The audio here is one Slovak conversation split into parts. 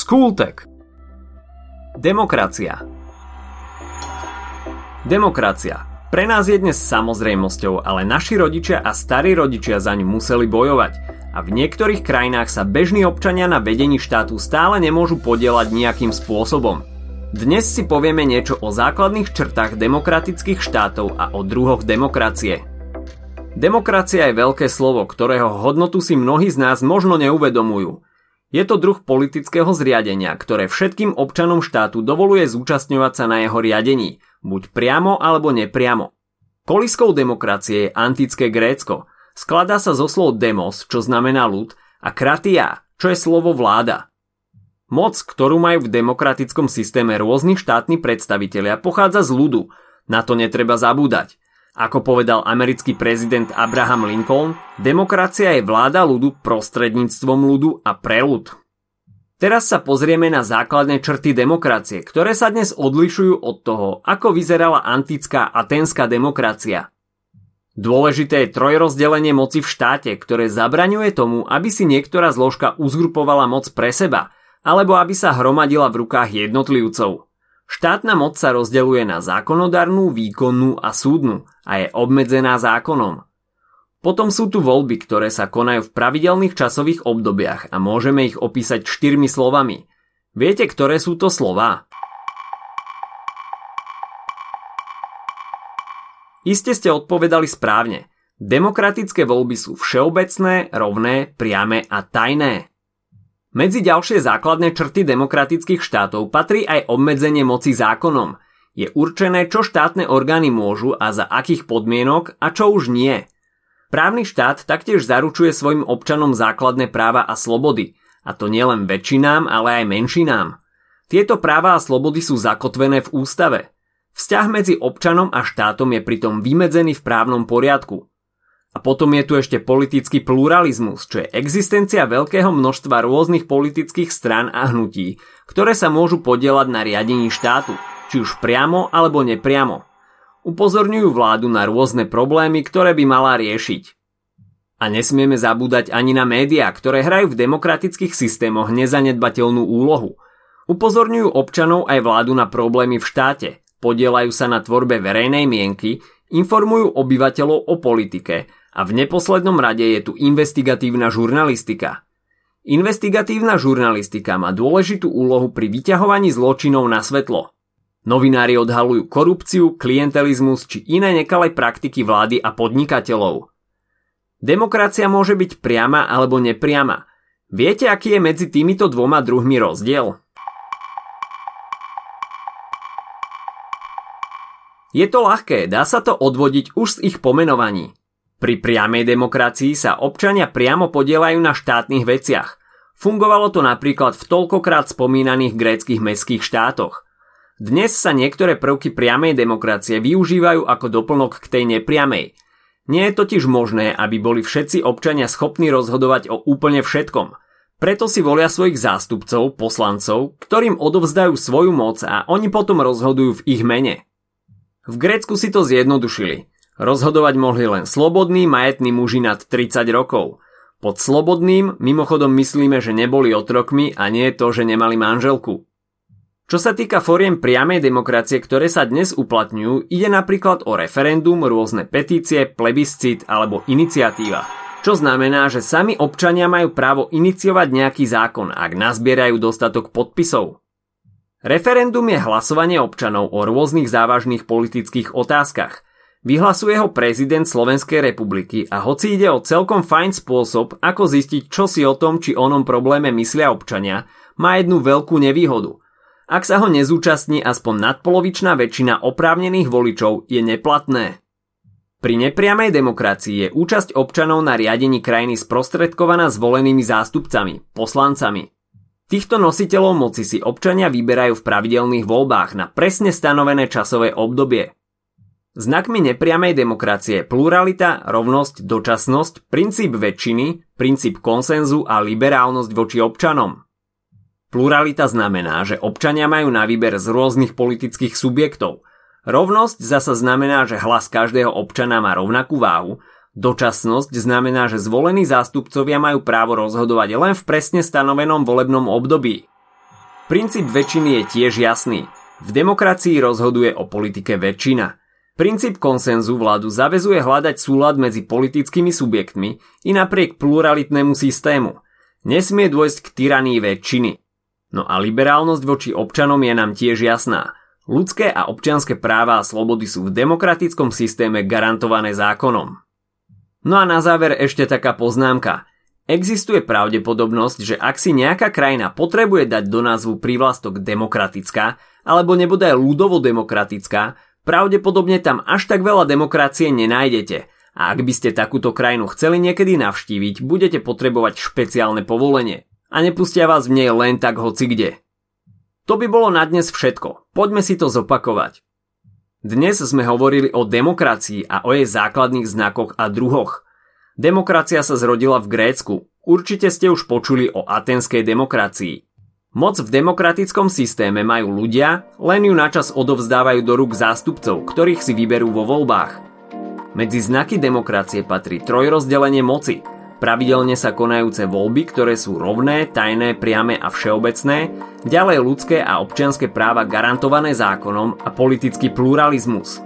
Skultek Demokracia Demokracia. Pre nás je dnes samozrejmosťou, ale naši rodičia a starí rodičia za ňu museli bojovať a v niektorých krajinách sa bežní občania na vedení štátu stále nemôžu podielať nejakým spôsobom. Dnes si povieme niečo o základných črtách demokratických štátov a o druhoch demokracie. Demokracia je veľké slovo, ktorého hodnotu si mnohí z nás možno neuvedomujú – je to druh politického zriadenia, ktoré všetkým občanom štátu dovoluje zúčastňovať sa na jeho riadení, buď priamo alebo nepriamo. Koliskou demokracie je antické Grécko. Skladá sa zo slov demos, čo znamená ľud, a kratia, čo je slovo vláda. Moc, ktorú majú v demokratickom systéme rôzni štátni predstavitelia, pochádza z ľudu. Na to netreba zabúdať. Ako povedal americký prezident Abraham Lincoln, demokracia je vláda ľudu prostredníctvom ľudu a pre ľud. Teraz sa pozrieme na základné črty demokracie, ktoré sa dnes odlišujú od toho, ako vyzerala antická atenská demokracia. Dôležité je trojrozdelenie moci v štáte, ktoré zabraňuje tomu, aby si niektorá zložka uzgrupovala moc pre seba, alebo aby sa hromadila v rukách jednotlivcov. Štátna moc sa rozdeľuje na zákonodárnu, výkonnú a súdnu a je obmedzená zákonom. Potom sú tu voľby, ktoré sa konajú v pravidelných časových obdobiach a môžeme ich opísať štyrmi slovami. Viete, ktoré sú to slová? Iste ste odpovedali správne. Demokratické voľby sú všeobecné, rovné, priame a tajné. Medzi ďalšie základné črty demokratických štátov patrí aj obmedzenie moci zákonom. Je určené, čo štátne orgány môžu a za akých podmienok a čo už nie. Právny štát taktiež zaručuje svojim občanom základné práva a slobody, a to nielen väčšinám, ale aj menšinám. Tieto práva a slobody sú zakotvené v ústave. Vzťah medzi občanom a štátom je pritom vymedzený v právnom poriadku. A potom je tu ešte politický pluralizmus, čo je existencia veľkého množstva rôznych politických strán a hnutí, ktoré sa môžu podielať na riadení štátu, či už priamo alebo nepriamo. Upozorňujú vládu na rôzne problémy, ktoré by mala riešiť. A nesmieme zabúdať ani na médiá, ktoré hrajú v demokratických systémoch nezanedbateľnú úlohu. Upozorňujú občanov aj vládu na problémy v štáte, podielajú sa na tvorbe verejnej mienky, informujú obyvateľov o politike a v neposlednom rade je tu investigatívna žurnalistika. Investigatívna žurnalistika má dôležitú úlohu pri vyťahovaní zločinov na svetlo. Novinári odhalujú korupciu, klientelizmus či iné nekalé praktiky vlády a podnikateľov. Demokracia môže byť priama alebo nepriama. Viete, aký je medzi týmito dvoma druhmi rozdiel? Je to ľahké, dá sa to odvodiť už z ich pomenovaní. Pri priamej demokracii sa občania priamo podielajú na štátnych veciach. Fungovalo to napríklad v toľkokrát spomínaných gréckých mestských štátoch. Dnes sa niektoré prvky priamej demokracie využívajú ako doplnok k tej nepriamej. Nie je totiž možné, aby boli všetci občania schopní rozhodovať o úplne všetkom. Preto si volia svojich zástupcov, poslancov, ktorým odovzdajú svoju moc a oni potom rozhodujú v ich mene. V Grécku si to zjednodušili. Rozhodovať mohli len slobodní majetní muži nad 30 rokov. Pod slobodným mimochodom myslíme, že neboli otrokmi a nie to, že nemali manželku. Čo sa týka foriem priamej demokracie, ktoré sa dnes uplatňujú, ide napríklad o referendum, rôzne petície, plebiscit alebo iniciatíva. Čo znamená, že sami občania majú právo iniciovať nejaký zákon, ak nazbierajú dostatok podpisov. Referendum je hlasovanie občanov o rôznych závažných politických otázkach – Vyhlasuje ho prezident Slovenskej republiky a hoci ide o celkom fajn spôsob, ako zistiť, čo si o tom či onom probléme myslia občania, má jednu veľkú nevýhodu. Ak sa ho nezúčastní aspoň nadpolovičná väčšina oprávnených voličov, je neplatné. Pri nepriamej demokracii je účasť občanov na riadení krajiny sprostredkovaná zvolenými zástupcami, poslancami. Týchto nositeľov moci si občania vyberajú v pravidelných voľbách na presne stanovené časové obdobie, Znakmi nepriamej demokracie pluralita, rovnosť, dočasnosť, princíp väčšiny, princíp konsenzu a liberálnosť voči občanom. Pluralita znamená, že občania majú na výber z rôznych politických subjektov. Rovnosť zasa znamená, že hlas každého občana má rovnakú váhu. Dočasnosť znamená, že zvolení zástupcovia majú právo rozhodovať len v presne stanovenom volebnom období. Princíp väčšiny je tiež jasný. V demokracii rozhoduje o politike väčšina. Princíp konsenzu vládu zavezuje hľadať súlad medzi politickými subjektmi i napriek pluralitnému systému. Nesmie dôjsť k tyranii väčšiny. No a liberálnosť voči občanom je nám tiež jasná. Ľudské a občianské práva a slobody sú v demokratickom systéme garantované zákonom. No a na záver ešte taká poznámka. Existuje pravdepodobnosť, že ak si nejaká krajina potrebuje dať do názvu prívlastok demokratická alebo nebude aj ľudovo demokratická, pravdepodobne tam až tak veľa demokracie nenájdete a ak by ste takúto krajinu chceli niekedy navštíviť, budete potrebovať špeciálne povolenie a nepustia vás v nej len tak hoci kde. To by bolo na dnes všetko. Poďme si to zopakovať. Dnes sme hovorili o demokracii a o jej základných znakoch a druhoch. Demokracia sa zrodila v Grécku. Určite ste už počuli o atenskej demokracii. Moc v demokratickom systéme majú ľudia, len ju načas odovzdávajú do rúk zástupcov, ktorých si vyberú vo voľbách. Medzi znaky demokracie patrí trojrozdelenie moci, pravidelne sa konajúce voľby, ktoré sú rovné, tajné, priame a všeobecné, ďalej ľudské a občianske práva garantované zákonom a politický pluralizmus.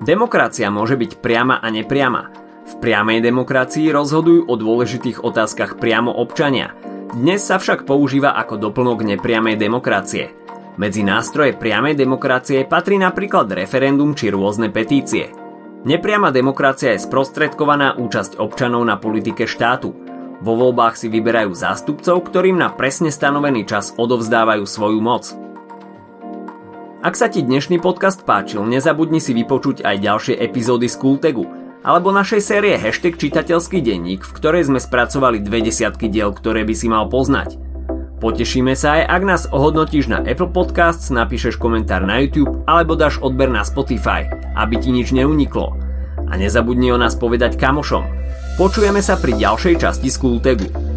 Demokracia môže byť priama a nepriama. V priamej demokracii rozhodujú o dôležitých otázkach priamo občania – dnes sa však používa ako doplnok nepriamej demokracie. Medzi nástroje priamej demokracie patrí napríklad referendum či rôzne petície. Nepriama demokracia je sprostredkovaná účasť občanov na politike štátu. Vo voľbách si vyberajú zástupcov, ktorým na presne stanovený čas odovzdávajú svoju moc. Ak sa ti dnešný podcast páčil, nezabudni si vypočuť aj ďalšie epizódy z Kultegu – alebo našej série Hashtag čitateľský denník, v ktorej sme spracovali dve desiatky diel, ktoré by si mal poznať. Potešíme sa aj, ak nás ohodnotíš na Apple Podcasts, napíšeš komentár na YouTube alebo dáš odber na Spotify, aby ti nič neuniklo. A nezabudni o nás povedať kamošom. Počujeme sa pri ďalšej časti Skultegu.